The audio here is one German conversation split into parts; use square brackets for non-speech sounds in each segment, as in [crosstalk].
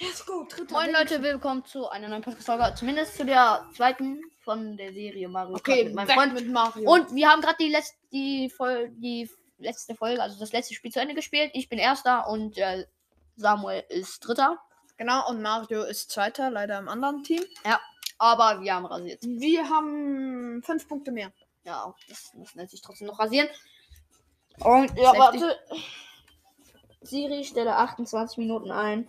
Let's go, dritter. Moin. Leute, willkommen zu einer neuen Podcast-Folge. Zumindest zu der zweiten von der Serie Mario Kart Okay, mit meinem Freund. mit Mario. Und wir haben gerade die, letz die, die letzte Folge, also das letzte Spiel zu Ende gespielt. Ich bin Erster und äh, Samuel ist Dritter. genau, und Mario ist Zweiter, leider im anderen Team. Aber wir haben rasiert. Wir haben fünf Punkte mehr. Ja, das muss sich trotzdem noch rasieren. Und ja, warte. Siri, stelle 28 Minuten ein.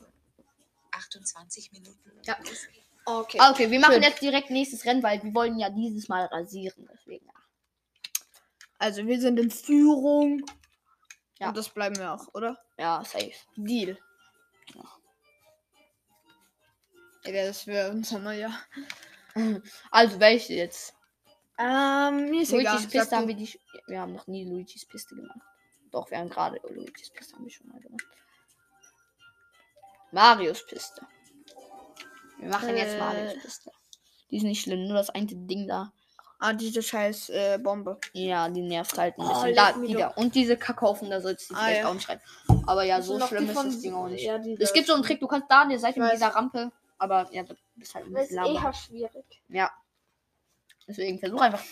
28 Minuten. Ja. Okay. Okay, wir machen Schön. jetzt direkt nächstes Rennen, weil wir wollen ja dieses Mal rasieren. Deswegen, ja. Also wir sind in Führung. Ja. Und das bleiben wir auch, oder? Ja, safe. Deal. Ja, das wäre unser neuer. [laughs] Also, welche jetzt? Ähm, mir ist egal. Luigi's Sag Piste haben wir die. Wir haben noch nie Luigi's Piste gemacht. Doch, wir haben gerade Luigi's Piste haben wir schon mal gemacht. Marios Piste. Wir machen jetzt Äh. Marios Piste. Die ist nicht schlimm, nur das eine Ding da. Ah, diese scheiß äh, Bombe. Ja, die nervt halt ein Oh, bisschen. leck da, die da. Und diese Kackhaufen, da sollst du Ah, vielleicht ja. auch nicht rein. Aber ja, Das so schlimm ist das Ding auch nicht. Ja, es gibt so einen Trick, du kannst da an der Seite mit dieser Rampe. Aber ja, du bist halt ein Das ist bisschen eh lahm. halt schwierig. Ja. Deswegen versuch einfach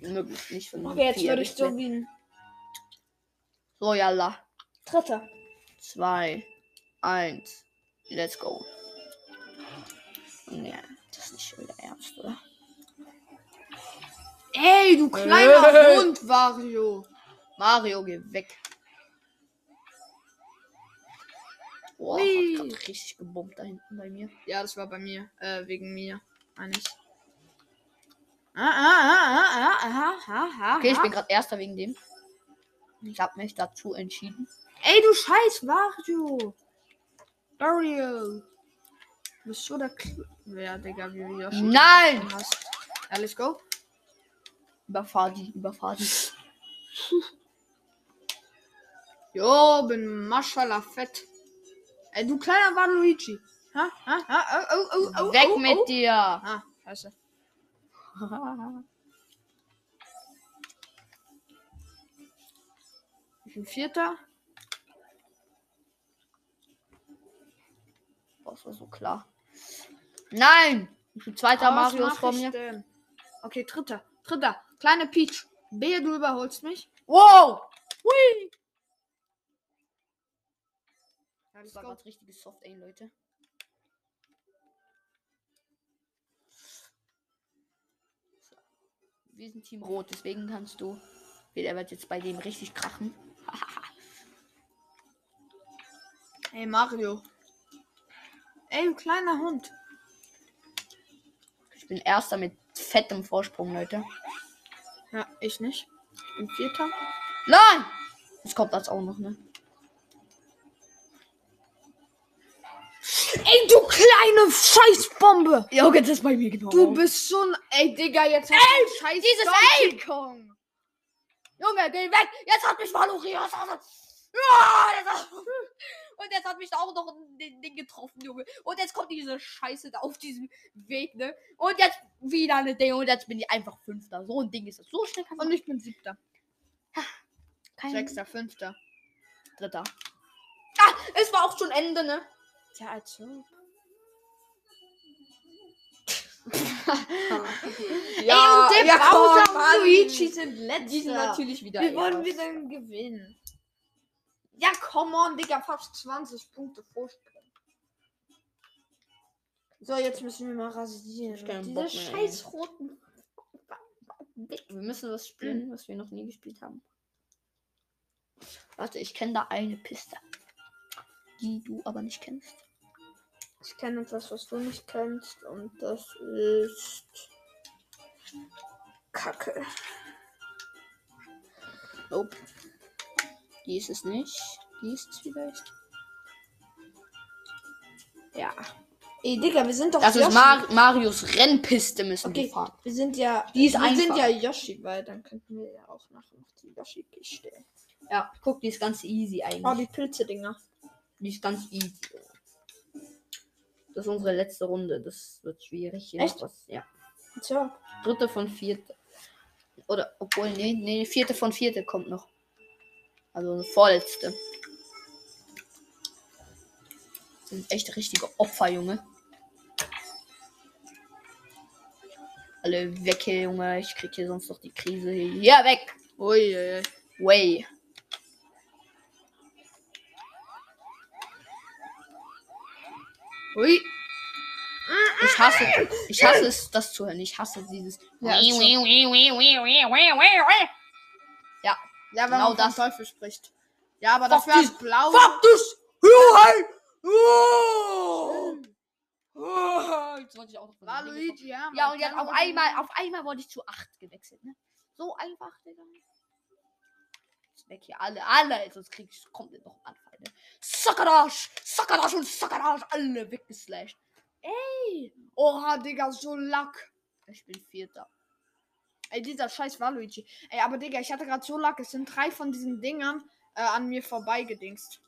möglichst nicht von Okay, jetzt würde ich so wie ein So, yalla. Dritter. 2, 1, let's go. Nee, das ist nicht schon wieder ernst, oder? Ey, du kleiner Äh. Hund, Wario. Mario, geh weg. Boah, Hui. hat grad richtig gebombt da hinten bei mir. Ja, das war bei mir. Äh, wegen mir. Eines. Ah, ah, ah, ah, ah, ah, ah, ah, Okay, ich ah. bin gerade Erster wegen dem. Ich habe mich dazu entschieden. Ey, du scheiß Wario. Wario. Du bist so der Kl Ja, Digga, wie du Yoshi Nein! hast. Ja, let's go. Überfahr die, überfahr die. [laughs] Jo, bin Maschallah fett. Ey, du kleiner Waluigi. Ha? Ha? Ha? Oh, oh, oh, oh, Weg oh, mit oh. dir! Ah, scheiße. [laughs] Ich bin Vierter. Boah, das war so klar. Nein! Ich bin Zweiter, Ah, was mach vor ich mir. denn? Okay, dritter. Dritter. Kleine Peach. Behe, du überholst mich. Wow! Hui! Ja, Das war gerade richtiges Soft Aim, Leute. So. Wir sind Team Rot, deswegen kannst du. Der wird jetzt bei dem richtig krachen. [laughs] Ey, Mario. Ey, du kleiner Hund. Ich bin Erster mit fettem Vorsprung, Leute. Ja, ich nicht. Ich bin Vierter. Nein! Das kommt das auch noch, ne? Ey, du kleine Scheißbombe. Ja, okay, das ist bei mir genau. Du bist ein... Ey, Digga, jetzt hast Ey, du scheiß dieses Donkey Kong. Junge, geh weg! Jetzt hat mich Valorias. Ja, hat- und jetzt hat mich da auch noch ein Ding getroffen, Junge. Und jetzt kommt diese Scheiße da auf diesem Weg, ne? Und jetzt wieder eine Ding und jetzt bin ich einfach Fünfter. So ein Ding ist das. So schnell kann man Und ich bin Siebter. kein Sechster, Fünfter. Dritter. Ah, es war auch schon Ende, ne? Tja, also. [laughs] Ja, Ey, und der ja, Bowser komm, und. Luigi sind letzter. Die sind natürlich wieder. Wie wollen wir denn gewinnen? Ja, come on, Digga, fast 20 Punkte Vorsprung. So, jetzt müssen wir mal rasieren. Diese mehr, scheiß roten. Wir müssen was spielen, was wir noch nie gespielt haben. Warte, ich kenne da eine Piste. Die du aber nicht kennst. Ich kenne etwas, was du nicht kennst, und das ist. Kacke. Nope. Die ist es nicht. Die ist es vielleicht. Ja. Ey, Digga, wir sind doch. Das ist Yoshi. Mar Marios Rennpiste müssen Okay. wir fahren. Wir sind ja. Die ist wir sind einfach. ja Yoshi, weil dann könnten wir ja auch nachher noch die Yoshi-Kiste. Ja, guck, die ist ganz easy eigentlich. Oh, die Pilze-Dinger. die ist ganz easy. Das ist unsere letzte Runde. Das wird schwierig. Hier Echt? Was, ja. Tja. Dritte von vierte. Oder, obwohl, nee, nee, vierte von vierte kommt noch. Also eine vorletzte. sind echt richtige Opfer, Junge. Alle weg hier, Junge. Ich krieg hier sonst noch die Krise. Ja, weg. Ui, ui, ui. Way. Ui. Ich hasse, ich hasse es, das zu hören. Ich hasse dieses. Ja. Ja, Ja, wenn Genau man das. Teufel spricht. Ja, aber Fuck dafür hat blau. Fuck! Ja, hey! Oh! Oh! Jetzt wollte ich auch noch von War den Dingen Luigi, ja. Ja, und jetzt auf einmal, auf einmal wurde ich zu 8 gewechselt, ne? So einfach, Digga. Jetzt weg hier alle, alle, sonst krieg ich komplett noch Anfall, ne? Sakadash! Sakadash und Sakadash, alle weggeslasht. Ey. Oha, Digga, so Lack. Ich bin Vierter. Ey, dieser scheiß Waluigi. Ey, aber Digga, ich hatte gerade so Lack. Es sind drei von diesen Dingern äh, an mir vorbeigedingst.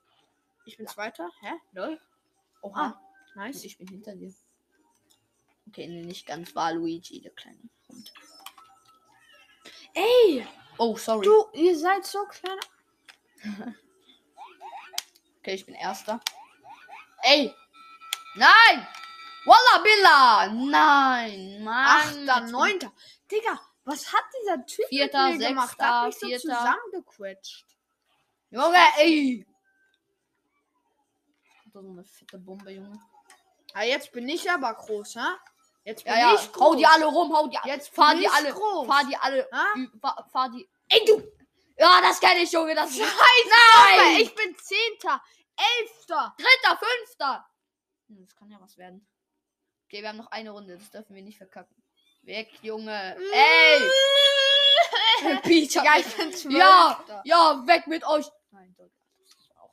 Ich bin Zweiter. Hä? Lol. Oha. Ah, nice. ich bin hinter dir. Okay, nee, nicht ganz war Luigi, der kleine Hund. Ey, Oh, sorry. du, ihr seid so klein. [laughs] Okay, ich bin Erster. Ey! Nein! Walla Billa! Nein! Mann! Achter, neunter. Digga, was hat dieser Typ Vierter, mit mir gemacht? Sechster, Hat mich so Vierter. zusammengequetscht. bin- Junge, ey! So eine fette Bombe, Junge. Ah, jetzt bin ich aber groß, hä? Jetzt bin Ja, ja, ich groß. hau die alle rum, hau die alle. Jetzt fahr die alle, groß. fahr die alle, Ha? fahr, fahr die. Ey, du! Ja, das kenne ich, Junge, das ist Scheiße, Nein! Junge, ich bin Zehnter, Elfter. Dritter, Fünfter! Hm, Das kann ja was werden. Okay, wir haben noch eine Runde, das dürfen wir nicht verkacken. Weg, Junge. Ey! Digga, [laughs] mich- ich bin Zwölfter. Ja, ja, weg mit euch. Nein, Digga, das ist auch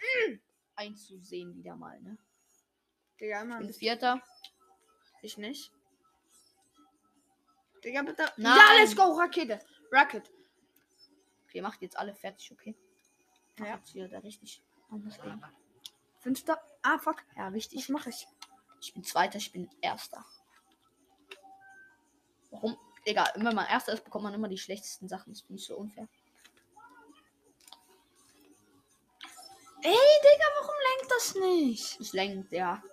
einzusehen wieder mal, ne? Digga, immer Ich bin. Vierter. Ich nicht. Digga, bitte. Nein. Ja, let's go, Rakete. Rocket. Okay, macht jetzt alle fertig, okay? Mach Ja. Jetzt hier da richtig. anders gehen. Fünfter. Ah, fuck. Ja, wichtig. Was mache ich? Ich bin Zweiter, ich bin Erster. Warum? Egal, wenn man Erster ist, bekommt man immer die schlechtesten Sachen. Das finde ich so unfair. Ey, Digga, warum lenkt das nicht? Das lenkt, ja.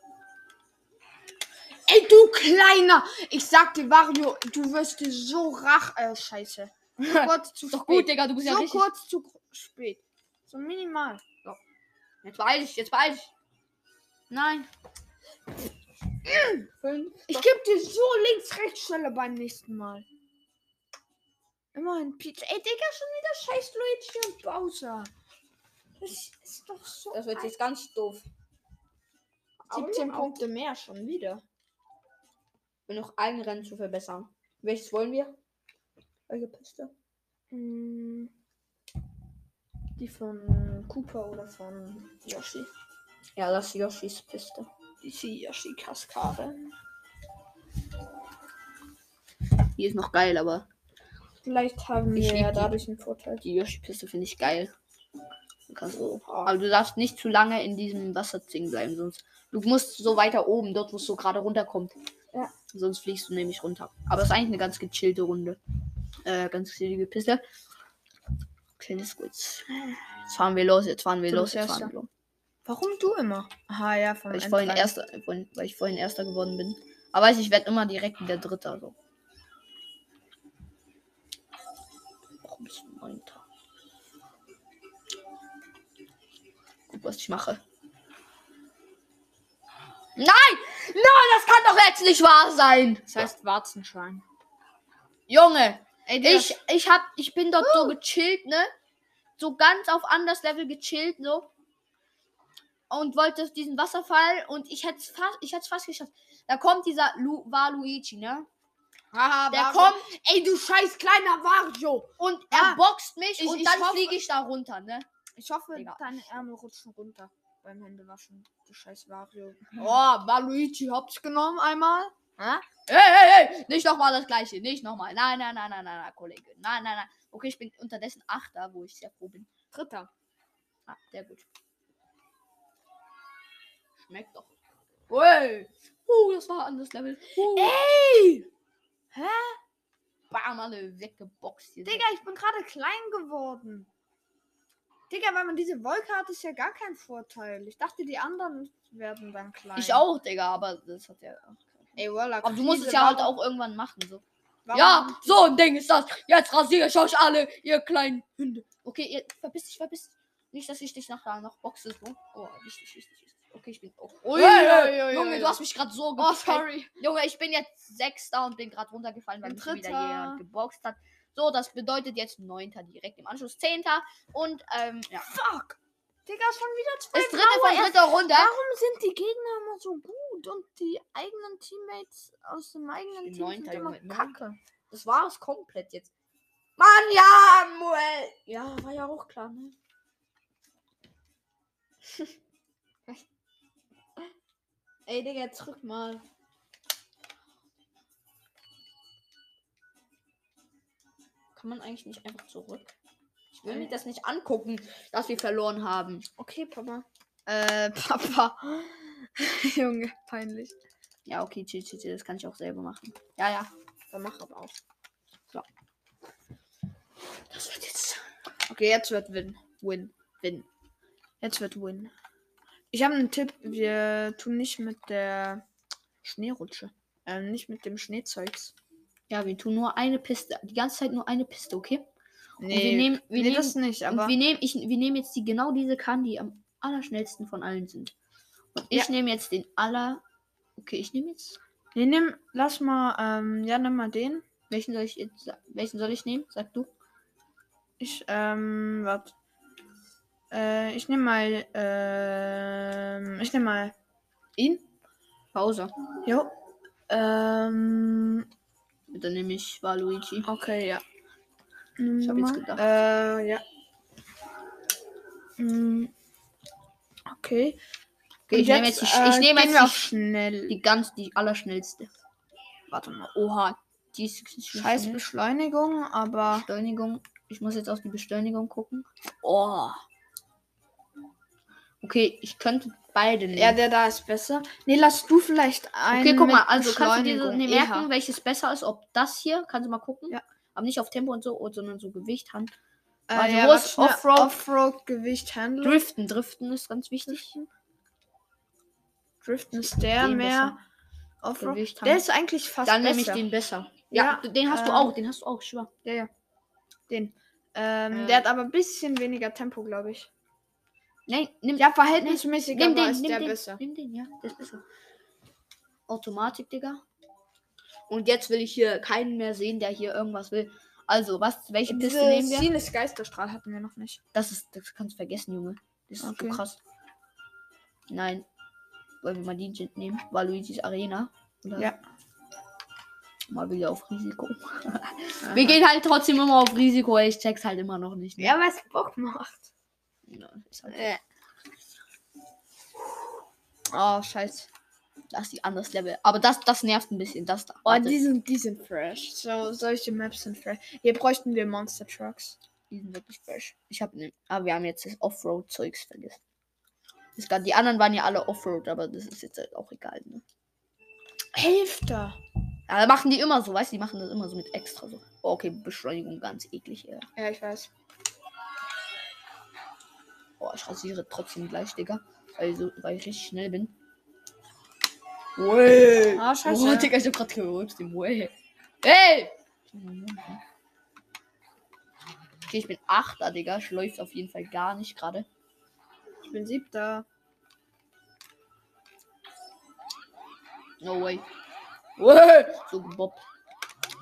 Ey, du Kleiner. Ich sag dir, Wario, du wirst dir so rach... Äh, scheiße. So [laughs] kurz zu doch spät. gut, Digga, du bist ja so richtig. kurz zu spät. So minimal. Jetzt beeil dich, jetzt beeil dich. Nein. Fünf. Ich geb dir so links, rechts Stelle beim nächsten Mal. Immerhin Pizza. Ey, Digga, schon wieder scheiß Luigi und Bowser. Das ist doch so. Das wird jetzt ganz doof. 17 Punkte mehr schon wieder. Und noch ein Rennen zu verbessern. Welches wollen wir? Welche Piste? Hm, Die von Cooper oder von Yoshi. Ja, das ist Yoshis Piste. Die Yoshi-Kaskade. Die ist noch geil, aber Vielleicht haben Ich wir ja dadurch einen Vorteil. die Yoshi-Piste finde ich geil. So. Aber du darfst nicht zu lange in diesem Wasserzing bleiben, sonst. Du musst so weiter oben, dort wo es so gerade runterkommt. Ja. Sonst fliegst du nämlich runter. Aber es ist eigentlich eine ganz gechillte Runde. Äh, ganz chillige Piste. Okay, das ist gut. Jetzt fahren wir los, jetzt fahren wir Du los, jetzt fahren wir los. Warum du immer? Aha, ja, vom Weil ich vorhin N3. erster, vorhin, weil ich vorhin erster geworden bin. Aber weiß ich, ich werde immer direkt wieder Dritter. So. Warum bist du Neunter? Guck, was ich mache. Nein! Nein, das kann doch jetzt nicht wahr sein! Das heißt Warzenschein. Junge, Ey, ich, ich hab, ich bin dort so gechillt, ne? So ganz auf anders Level gechillt, so. Und wollte diesen Wasserfall und ich hätte es fast, ich hätte es fast geschafft. Da kommt dieser Lu, war Luigi, ne? Haha, Der Wario. kommt Ey, du scheiß kleiner Wario. und Ja. er boxt mich Ich- und ich dann fliege ich da runter, ne? Ich hoffe, Digga. deine Ärmel rutschen runter beim Händewaschen. Du scheiß Wario. Oh, Waluigi hab's genommen einmal. Hä? Hey, hey, hey! Nicht nochmal das gleiche, nicht nochmal. Nein, nein, nein, nein, nein, nein, Kollege. Nein, nein, nein. Okay, ich bin unterdessen Achter, wo ich sehr froh bin. Dritter. Ah, sehr gut. Schmeckt doch. Ui. Uh, das war ein anderes Level. Uh. Ey! Hä? Bam, alle weggeboxt hier. Digga, ich bin gerade klein geworden. Digga, weil man diese Wolke hat, ist ja gar kein Vorteil. Ich dachte, die anderen werden dann klein. Ich auch, Digga, aber das hat ja. Ey, Walla, Aber du musst es ja halt auch irgendwann machen. So. warum- Ja, so ein Ding ist das. Jetzt rasiere ich euch alle, ihr kleinen Hunde. Okay, ihr verpiss dich, verpiss dich. Nicht, dass ich dich nachher noch boxe. So. Oh, wichtig, wichtig. Okay, ich bin. Oh. Ui, ui, Junge, du hast mich gerade so Oh, gepackt. sorry. Junge, ich bin jetzt Sechster und bin gerade runtergefallen, weil mich wieder jemand geboxt hat. So, das bedeutet jetzt Neunter direkt im Anschluss. Zehnter und, ähm, ja. Fuck. Digga, schon wieder zwei Das dritte von dritter Runde. Warum sind die Gegner immer so gut und die eigenen Teammates aus dem eigenen Team sind immer Junge, kacke? Das war es komplett jetzt. Mann, ja, Muel. Ja, war ja auch klar, ne? [laughs] Ey, Digga, drück mal. Kann man eigentlich nicht einfach zurück? Ich will mir das nicht angucken, dass wir verloren haben. Okay, Papa. Äh, [laughs] Papa. [laughs] Junge, peinlich. Ja, okay, chill, das kann ich auch selber machen. Ja, ja. Dann mach aber auch. Das wird jetzt. Okay, jetzt wird Win. Win. Win. Jetzt wird Win. Ich habe einen Tipp. Wir tun nicht mit der Schneerutsche. Ähm, nicht mit dem Schneezeugs. Ja, wir tun nur eine Piste. Die ganze Zeit nur eine Piste, okay? Nee, Und wir nehmen, wir nee nehmen, das nicht, aber. wir nehmen, ich, wir nehmen jetzt die genau diese Kann, die am allerschnellsten von allen sind. Und ich Ja. nehme jetzt den aller. Okay, ich nehme jetzt. Nee, nimm, lass mal, ähm, ja, nimm mal den. Welchen soll ich jetzt. Welchen soll ich nehmen? Sag du. Ich, ähm, warte. Äh, ich nehme mal, ähm, ich nehme mal ihn. Pause. Jo. Ähm, Dann nehme ich Waluigi. okay, ja. Ich hab Nimm jetzt gedacht. Äh, ja. Mm, Okay. Okay, ich nehme jetzt, die, ich äh, gehen jetzt die, auf sch- schnell. die ganz, die allerschnellste. Warte mal. Oha. Die ist Scheiß schnell. Beschleunigung, aber. Beschleunigung. Ich muss jetzt auf die Beschleunigung gucken. Oh. Okay, ich könnte beide nehmen. Ja, der da ist besser. Nee, lass du vielleicht einen. okay, guck mal, also kannst du dir merken, EH. welches besser ist, ob das hier, kannst du mal gucken. Ja. Aber nicht auf Tempo und so, sondern so Gewicht, Hand. Äh, Also ja, wo warte ist schnell. Offroad? Offroad, Gewicht, Handling. Driften, Driften ist ganz wichtig. Driften ist der Den mehr. Offroad. Gewicht, Der Hand. ist eigentlich fast Dann besser. nehme ich den besser. Ja, Ja, den hast du ähm, auch, den hast du auch, ich schwör. Ja, ja. Den. Ähm, Äh. Der hat aber ein bisschen weniger Tempo, glaube ich. Nein, nimm, Ja, verhältnismäßig nimm den, ist nimm der den, besser. nimm den, ja, der ist besser. Automatik, Digga. Und jetzt will ich hier keinen mehr sehen, der hier irgendwas will. Also, was, welche Piste nehmen wir? Sinus Geisterstrahl hatten wir noch nicht. Das ist, das kannst du vergessen, Junge. Das ist Okay. so krass. Nein. Wollen wir mal die nehmen? War Luigi's Arena? Oder? Ja. Mal wieder auf Risiko. [laughs] Wir gehen halt trotzdem immer auf Risiko. Ich check's halt immer noch nicht. ne? Ja, es Bock macht. Oh, scheiße. Das ist die anderes Level. Aber das, das nervt ein bisschen. Das da. Oh, Warte, die sind, die sind fresh. So, solche Maps sind fresh. Hier bräuchten wir Monster Trucks. die sind wirklich fresh. Ich habe ne, aber wir haben jetzt das Offroad-Zeugs vergessen. Das gar, die anderen waren ja alle Offroad, aber das ist jetzt halt auch egal. Ne? Hälfte. Aber machen die immer so, weißt du? Die machen das immer so mit extra so. Oh, okay, Beschleunigung ganz eklig. Ja. Ja, ich weiß. Oh, ich rasiere trotzdem gleich, Digga. Weil, so, weil ich richtig schnell bin. Way. Ah, Oh, scheiße. Digga, ich hab grad gerülpst im Way. Hey! Okay, ich bin Achter, Digga. Ich läuft auf jeden Fall gar nicht gerade. Ich bin siebter. No way. Way. So gebobbt.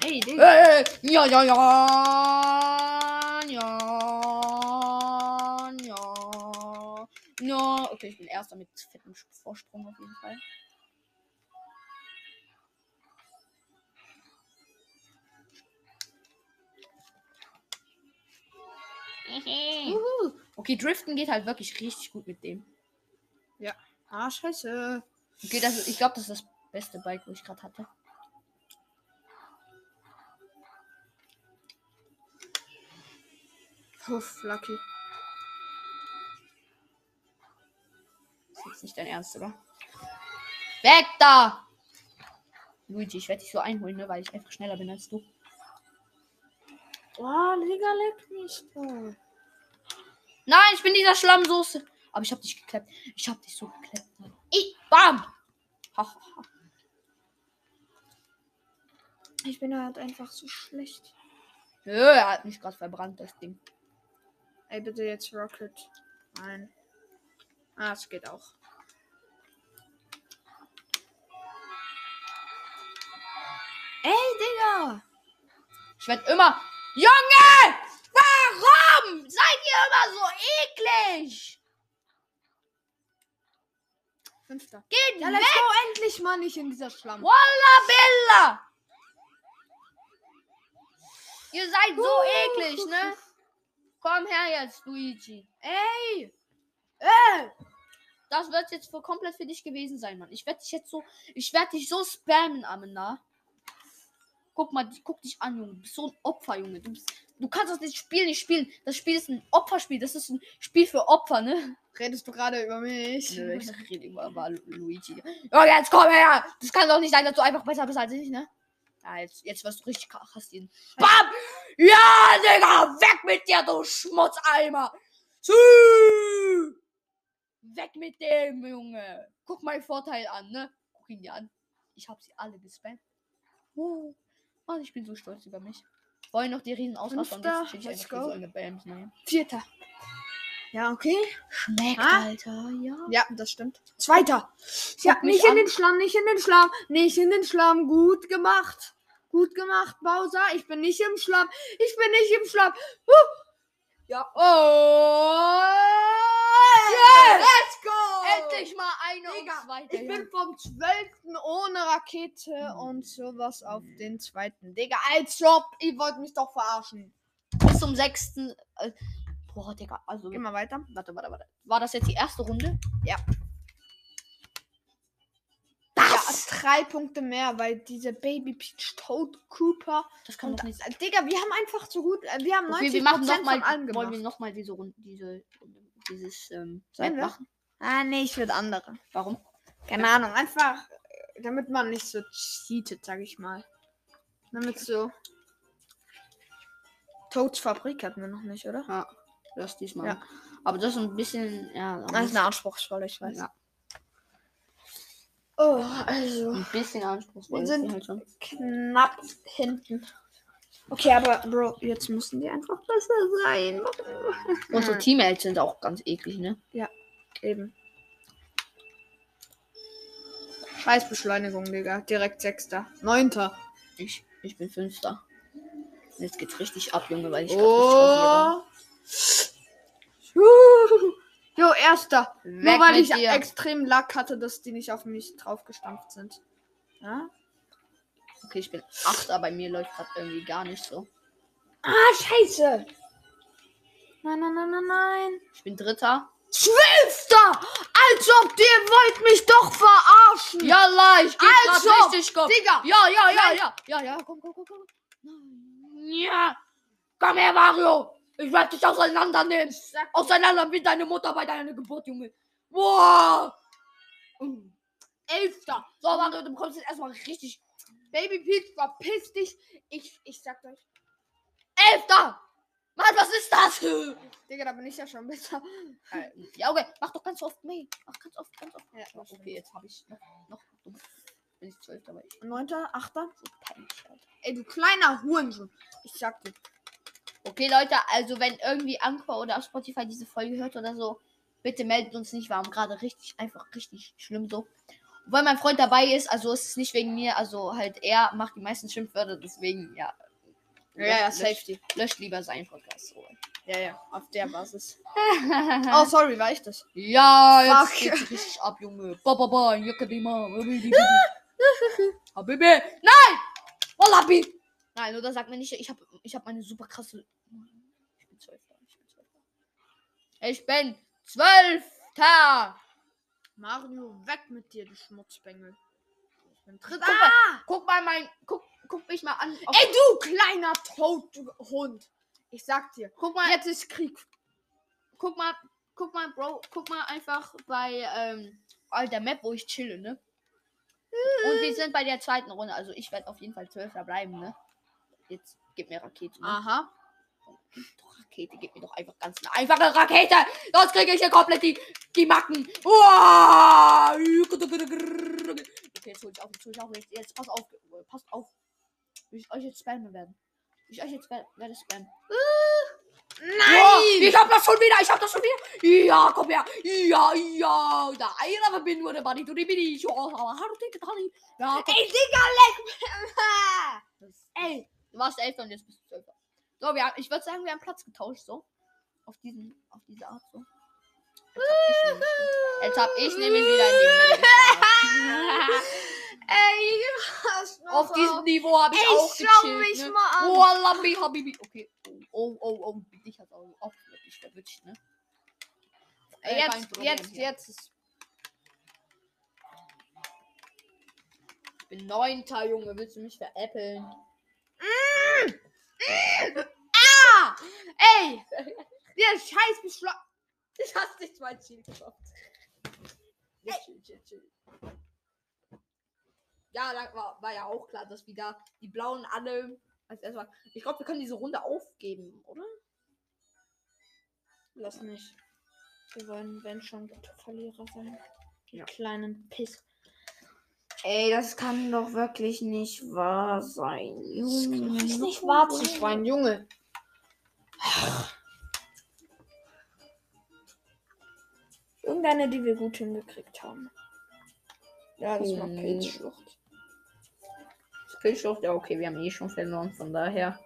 Ey, Digga. Hey, ja, ja, ja, ja, ja, ja. Okay, ich bin erster mit fettem Vorsprung auf jeden Fall. Okay, Driften geht halt wirklich richtig gut mit dem. Ah, scheiße. Okay, das ist, ich glaube, das ist das beste Bike, wo ich gerade hatte. Puff, Lucky. Ist nicht dein Ernst, oder? Weg da! Luigi, ich werde dich so einholen, ne, weil ich einfach schneller bin als du. Oh, Digga, leck mich doch. Nein, ich bin dieser Schlammsoße. Aber ich hab dich geklappt. Ich hab dich so geklappt. Ich, bam! Ha, ha, ha. Ich bin halt einfach so schlecht. Nö, er hat mich gerade verbrannt, das Ding. Ey, bitte jetzt Rocket. Nein. Ah, es geht auch. Ey, Digga! Ich werde immer. Junge! Warum seid ihr immer so eklig? Fünfter. Geht Ja, weg! let's go endlich mal nicht in dieser Schlamm. Walla Bella! Ihr seid so Uh. eklig, ne? Komm her jetzt, Luigi. Ey! Ey! Das wird jetzt für komplett für dich gewesen sein, Mann. Ich werde dich jetzt so. Ich werde dich so spammen, Amanda. Guck mal, guck dich an, Junge. Du bist so ein Opfer, Junge. Du, bist, du kannst das nicht Spiel nicht spielen. Das Spiel ist ein Opferspiel. Das ist ein Spiel für Opfer, ne? Redest du gerade über mich? Nö, ich rede über über [laughs] Lu- Luigi. Ja, jetzt komm her! Das kann doch nicht sein, dass du einfach besser bist als ich, ne? Ja, jetzt, jetzt wirst du richtig kassieren. Bam! Ja, Digga! Weg mit dir, du Schmutzeimer! Sü! Weg mit dem, Junge! Guck meinen Vorteil an, ne? Guck ihn dir an. Ich hab sie alle gespammt. Uh. Mann, ich bin so stolz über mich. Wollen noch die riesen Ausraster und jetzt chill ich go. so eine Bams, ne? Vierter. Ja, okay. Schmeckt, Ah. Alter, ja. Ja, das stimmt. Zweiter. Ja, Guck nicht in an. den Schlamm, nicht in den Schlamm, nicht in den Schlamm. Gut gemacht. Gut gemacht, Bowser. Ich bin nicht im Schlamm. Ich bin nicht im Schlamm. Huh. Ja. Oh. Yes! Let's go. Endlich mal eine Digga, und zweite. Ich bin vom 12. ohne Rakete und sowas auf den zweiten. Digga, als ob. Ihr wollt mich doch verarschen. bis zum sechsten. Äh, boah, Digga, also. Geh mal weiter. Warte, warte, warte. War das jetzt die erste Runde? Ja. Drei Punkte mehr, weil diese Baby Peach Toad Cooper Das kann doch nicht sein. äh, Digga, wir haben einfach so gut, äh, wir haben 90% Okay, wir machen noch mal, von allem wollen wir gemacht. nochmal diese Runde, diese, dieses, ähm, wir? machen? Ah, nee, ich würde andere. Warum? Keine Ahnung, einfach, äh, damit man nicht so cheatet, sag ich mal. Damit so. Toads Fabrik hatten wir noch nicht, oder? Ja, das diesmal. Ja. Aber das ist ein bisschen, ja, Das ist eine anspruchsvoll, ich weiß. ja Oh, also ein bisschen anspruchsvoll. Wir sind- die halt schon. knapp hinten. Okay, aber Bro, jetzt müssen die einfach besser sein. [laughs] Unsere Teammates sind auch ganz eklig, ne? Eben. Scheiß Beschleunigung, Digga. Direkt Sechster. Neunter. Ich, ich bin Fünfter. Jetzt geht's richtig ab, Junge, weil ich Oh. Uh. Jo, Erster. rasiere. Nur weil ich dir. extrem Lack hatte, dass die nicht auf mich draufgestampft sind. Ja? Okay, ich bin Achter, bei mir läuft gerade irgendwie gar nicht so. Ah, scheiße. Nein, nein, nein, nein, nein. Ich bin Dritter. Zwölfter! Als ob ihr wollt mich doch verarschen. Jalla, ich geh grad Also, richtig Kopf. Digga. Ja, ja, ja, ja. Ja, ja, komm, komm, komm, komm. Nein. Ja. Komm her, Mario. Ich werde dich auseinandernehmen. Sag- Auseinander wie deine Mutter bei deiner Geburt, Junge. Boah. Elfter. So, Mario, du bekommst jetzt erstmal richtig. Baby Peach, verpiss dich. Ich, ich sag euch. Elfter. Mann, was ist das? Digga, da bin ich ja schon besser. Äh, ja, okay. Mach doch ganz oft May. Mach ganz oft, ganz oft. Ja, Ja, okay, jetzt habe ich noch, noch. Bin ich zwölfter, aber ich Neunter, achter. so peinlich, Alter. Ey, du kleiner Hurensohn. Ich sag dir. Okay, Leute, also wenn irgendwie Anchor oder Spotify diese Folge hört oder so, bitte meldet uns nicht. Wir haben gerade richtig, einfach richtig schlimm so. Weil mein Freund dabei ist, also ist es nicht wegen mir, also halt er macht die meisten Schimpfwörter, deswegen ja. Ja, ja, Safety. löscht lieber seinen Podcast. So. Ja, ja, auf der Basis. [laughs] Oh, sorry, war ich das? ja, jetzt Fuck. geht's richtig ab, Junge. Ba, ba, ba, Yakadima, [laughs] Habibi. Nein! Wallabi! Nein, oder sag mir nicht, ich habe ich hab meine super krasse. Ich bin zwölfter. Ich bin zwölfter. Ich bin zwölfter! Mario, weg mit dir, du Schmutzbengel. Ich bin dritter. Guck mal, guck mal mein. Guck, guck mich mal an. Ey, du kleiner Toad, du Hund. Ich sag dir. guck mal, Jetzt ist Krieg. guck mal, guck mal, Bro, guck mal einfach bei ähm, all der Map, wo ich chille, ne? Und wir sind bei der zweiten Runde, also ich werde auf jeden Fall Zwölfter bleiben, ne? Jetzt gib mir Rakete. Ne? Aha. Doch, Rakete, gib mir doch einfach ganz eine einfache Rakete. Sonst kriege ich hier komplett die, die Macken. Uah! Okay, jetzt hol ich auf, jetzt hol ich auf. Jetzt, jetzt pass auf, passt auf. Wie ich euch jetzt spammen werden. Wie ich euch jetzt wer- werde spammen. Ja, ich hab das schon wieder, ich hab das schon wieder. Ja, komm her. Ja, ja. Da einer bin nur der Bunny, du die bin ich. Oh, aber hallo, dicke Bunny. Ja, komm. Ey, Digga, leck! Ey, du warst Elfter und jetzt bist du Zwölfter. So, wir haben, ich würde sagen, wir haben Platz getauscht, so. Auf diesen, auf diese Art, so. Jetzt hab ich nämlich, hab wieder in die Mitte. [laughs] Ey, was noch Auf diesem Niveau habe ich Ey, auch schau gechillt, mich ne? mal an. Oh, Lambi, Habibi. Okay. Oh, oh, oh, oh. Dich hat auch, auch wirklich verwünscht, ne? Äh, jetzt, jetzt, hier. jetzt ist. Ich bin Neunter, Junge. Willst du mich veräppeln? Ah! Ey! Der scheiß Beschlag. Ich hast nicht mein Ziel. Ja, chill, chill, chill. Ja, da war, war ja auch klar, dass wieder die Blauen alle als erstmal. Ich glaube, wir können diese Runde aufgeben, oder? Lass nicht. Wir wollen, wenn schon, Verlierer sein. Die Ja. kleinen Piss. Ey, das kann doch wirklich nicht wahr sein. Junge. Das ist nicht wahr zu schwein, Junge. Irgendeine, die wir gut hingekriegt haben. Ja, das war Hm. Pilzschlucht. Skillschuft, ja, okay, wir haben eh schon verloren, von daher.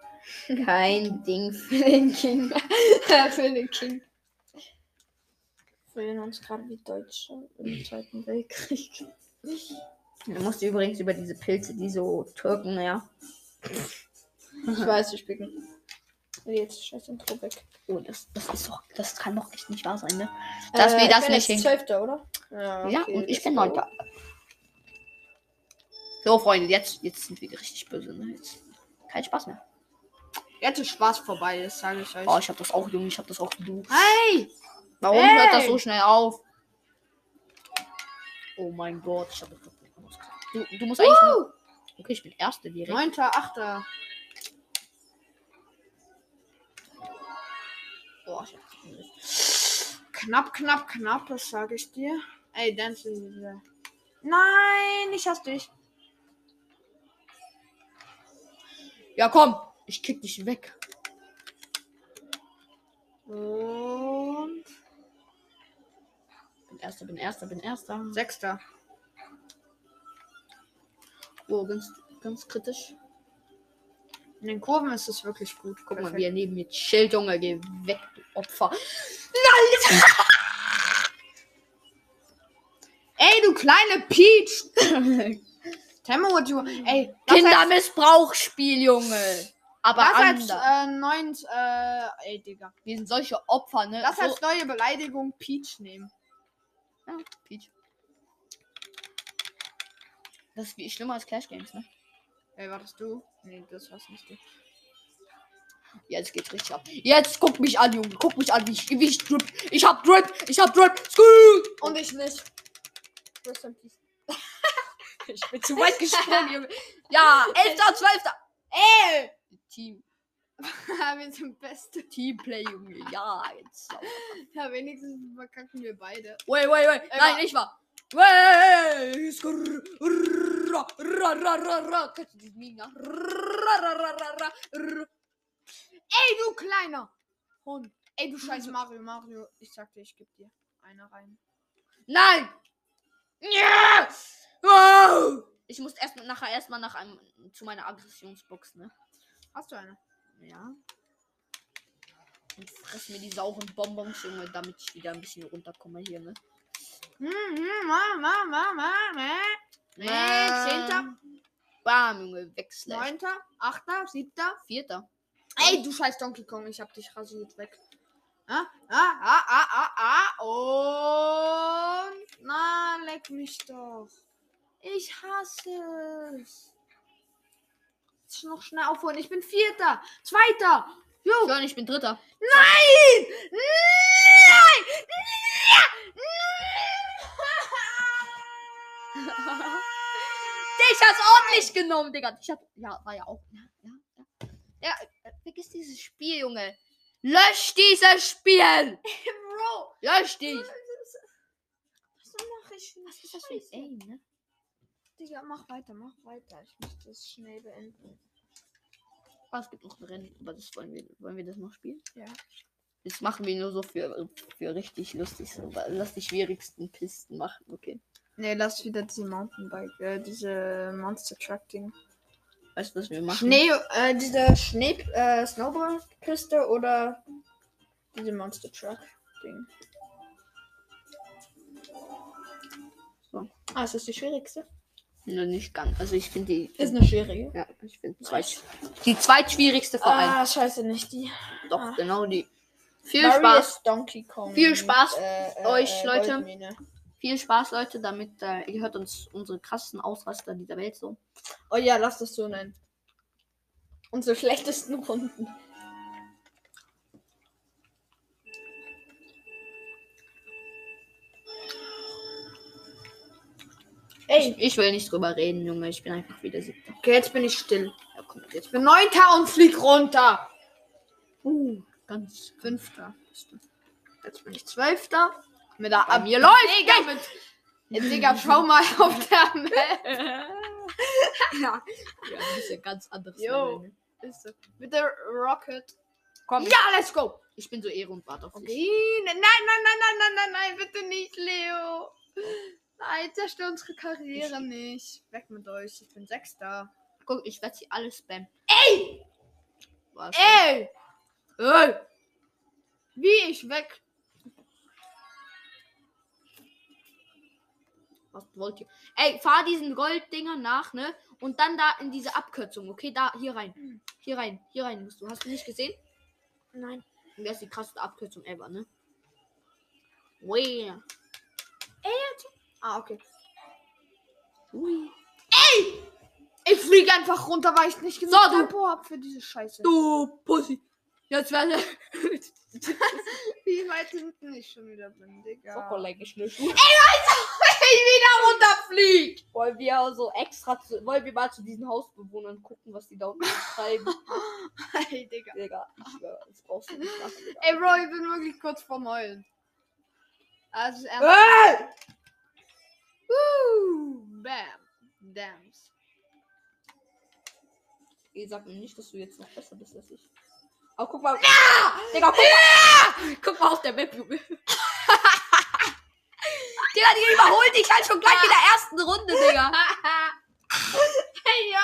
Kein Ding für den King. [laughs] Für den King. Wir fühlen uns gerade wie Deutsche im Zweiten Weltkrieg. Du musst übrigens über diese Pilze, die so Türken, ja. Ich weiß, ich bin. Jetzt scheiß Intro weg. Oh, das, das ist doch, das kann doch echt nicht wahr sein, ne? Dass wir das ich bin nicht jetzt hin- Zwölfter, oder? Ja, Ja, okay, und ich bin. Neunter. So, Freunde, jetzt, jetzt sind wir richtig böse, ne? Jetzt kein Spaß mehr. Jetzt ist Spaß vorbei, das sage ich euch. Oh, ich hab das auch, Junge, ich hab das auch du. Hey! Warum Ey! hört das so schnell auf? Oh mein Gott, ich hab das. Du, du musst eigentlich nur. Okay, ich bin Erste direkt. Neunter, Achter. Boah, Knapp, knapp, knapp, das sage ich dir. Ey, Dance in diese. Nein, ich hasse dich. Ja, komm, ich kick dich weg. Und. Bin Erster, bin Erster, bin Erster. Sechster. Oh, ganz, ganz kritisch. In den Kurven ist es wirklich gut. Guck mal, Perfekt. wie er neben mir chillt, Junge. Geh weg, du Opfer. [laughs] Ey, du kleine Peach! [laughs] Temmo, du. Ey, das als, Kindermissbrauchsspiel, Junge. Aber das als anders. äh, neun. Äh, ey, Digga. Wir sind solche Opfer, ne? Das so, als neue Beleidigung Peach nehmen. ja, Peach. Das ist wie schlimmer als Clash Games, ne? Ey, war das du? Nee, das war's nicht du. Jetzt geht's richtig ab. Jetzt guck mich an, Junge. Guck mich an, wie ich, wie ich drip. Ich hab Drip. Ich hab Drip. Scoot. Und ich nicht. [laughs] Ich bin zu weit gesprungen, Junge. Ja, 11. 12. Ey! Team. [laughs] wir sind beste. Teamplay, Junge. Ja, jetzt. Ja, wenigstens verkacken wir beide. Wait, wait, wait. Ey, Nein, ich war. Kennst du diesen Meme. Ey, du kleiner Hund. Ey, du scheiß Mario, Mario. Ich sagte, ich geb dir eine rein. Nein! Ja! Wow! Ich muss erst nachher erstmal nach einem zu meiner Aggressionsbox, ne? Hast du eine? Ja. Und fress mir die sauren Bonbons, Junge, damit ich wieder ein bisschen runterkomme hier, ne? Zehnter, Bam, Junge, wechsel. Neunter, Achter, Siebter. Vierter. Ey, du scheiß Donkey Kong, ich hab dich rasiert weg. Ah, ah, ah, ah, ah, ah. Und. Na, leck mich doch. Ich hasse es. Jetzt noch schnell aufholen. Ich bin Vierter. Zweiter. Jo. Ja, ich bin Dritter. Nein! Nein! Dich hat's ordentlich genommen, Digga. Dich hat. Ja, war ja auch. Ja, ja, ja. Ja, äh, vergiss dieses Spiel, Junge. Lösch dieses Spiel! [laughs] Bro! Lösch dich! Was mache ich? Was ist das für ein Aim, ne? Digga, mach weiter, mach weiter. Ich muss das schnell beenden. Ah, es gibt noch ein Rennen, aber das wollen wir, wollen wir das noch spielen? Ja. Das machen wir nur so für, für richtig lustig. So, lass die schwierigsten Pisten machen, okay? Nee, lass wieder diese Mountainbike, äh, diese Monster Truck Ding. Weißt du, was wir machen? Schnee, äh, diese Schnee, äh, Snowboard-Piste oder diese Monster Truck Ding. So. Ah, ist das die schwierigste? Nö, nicht ganz. Also ich finde die. Ist eine schwierige. Ja, ich finde zweit, die zweitschwierigste von allen. Ah, scheiße, nicht die. Doch, ah. genau die. Viel Mario Spaß. Donkey Kong. Viel Spaß äh, euch, Leute. Goldmine. Viel Spaß, Leute, damit äh, ihr hört uns unsere krassen Ausraster dieser Welt so. Oh ja, lass das so nennen. Unsere schlechtesten Runden. Ey, Ich, ich will nicht drüber reden, Junge. Ich bin einfach wieder siebter. okay, jetzt bin ich still. Ja, komm, jetzt. Bin neunter und flieg runter. Uh, ganz. Fünfter. Jetzt bin ich zwölfter. Mit der Ab mir läuft Digga, mit, Digga, schau mal [laughs] auf der Map. [laughs] ja, Ja, das ist ja ganz anderes Jo. Ne? ist so. Mit der Rocket. Komm, Ja, let's go. ich bin so ehre und warte auf dich. Okay. Nein, nein, nein, nein, nein, nein, nein, nein, bitte nicht, Leo. Nein, zerstör unsere Karriere nicht. Weg mit euch. Ich bin Sechster. Guck, ich werde sie alle spammen. Ey! Was? Ey! Ey! Wie ich weg. Was wollt ihr? Ey, fahr diesen Golddinger nach, ne? Und dann da in diese Abkürzung, okay? Da, hier rein. Hier rein, hier rein musst du. Hast du nicht gesehen? Nein. Das ist die krasseste Abkürzung ever, ne? Ui. Ah, okay. Ui. Ich fliege einfach runter, weil ich nicht genug So, du- Tempo habe für diese Scheiße. Du Pussy. Jetzt werde Wie weit hinten ich schon wieder bin, Digga. Schokoleck schnell. Ich wieder runterfliege. Wollen wir so extra zu, wollen wir mal zu diesen Hausbewohnern gucken, was die da unten treiben? [laughs] Hey, Digga. Digga, ich das brauchst du nicht machen, Digga. Ey, Bro, ich bin wirklich kurz vorm Heulen. Also, erst. Hey! Bam. Dams. Ihr sagt mir nicht, dass du jetzt noch besser bist als ich. Aber guck mal. Ja! Digga, guck mal. Guck mal auf der Map, Junge. Digga, die überholt dich halt schon gleich in der ersten Runde, Digga. [laughs] hey, ja.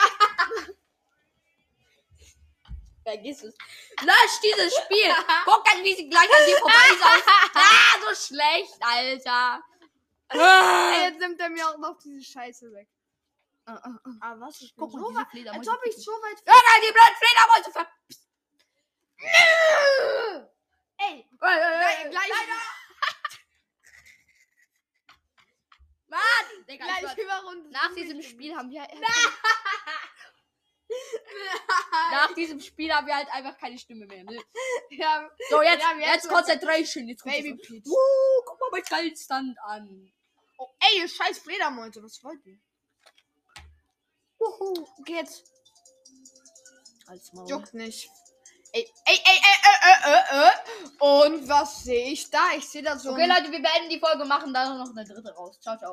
Vergiss es. Lösch dieses Spiel. Guck an, wie sie gleich an dir vorbei ist. Ah, so schlecht, Alter. Ey, jetzt nimmt er mir auch noch diese Scheiße weg. Ah, was? Ich bin Guck so mal, weit. diese Fledermäuse. Als ob ich so weit. Ja, nein, die blöden Fledermäuse ver... Ey, Nein, gleich. Mann, Digga, ich Gleich schwör, über runter. nach diesem Spiel haben wir... [laughs] Nach diesem Spiel haben wir halt einfach keine Stimme mehr. Ne? [laughs] Ja, So, jetzt, jetzt hatten- Concentration. Jetzt Baby Peach. Uh, guck mal mein Kaltstand an. Oh, ey, ihr scheiß Fledermäuse, was wollt ihr? Wuhu, geht's. Als Maul. Juckt nicht. Ey, ey, ey, ey, ey, ey, ey, ey. Und was sehe ich da? Ich sehe da so Okay, Leute, wir beenden die Folge, machen da noch eine dritte raus. Ciao, ciao.